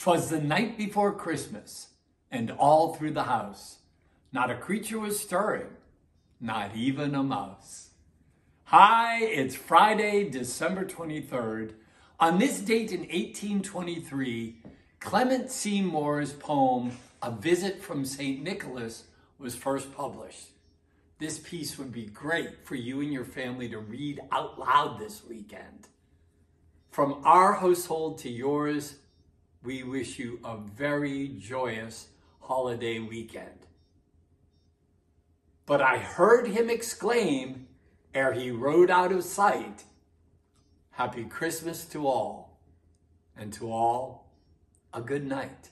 'Twas the night before Christmas, and all through the house, not a creature was stirring, not even a mouse. Hi, it's Friday, December 23rd. On this date in 1823, Clement. Moore's poem, A Visit from St. Nicholas, was first published. This piece would be great for you and your family to read out loud this weekend. From our household to yours, we wish you a very joyous holiday weekend. But I heard him exclaim, ere he rode out of sight, Happy Christmas to all, and to all a good night.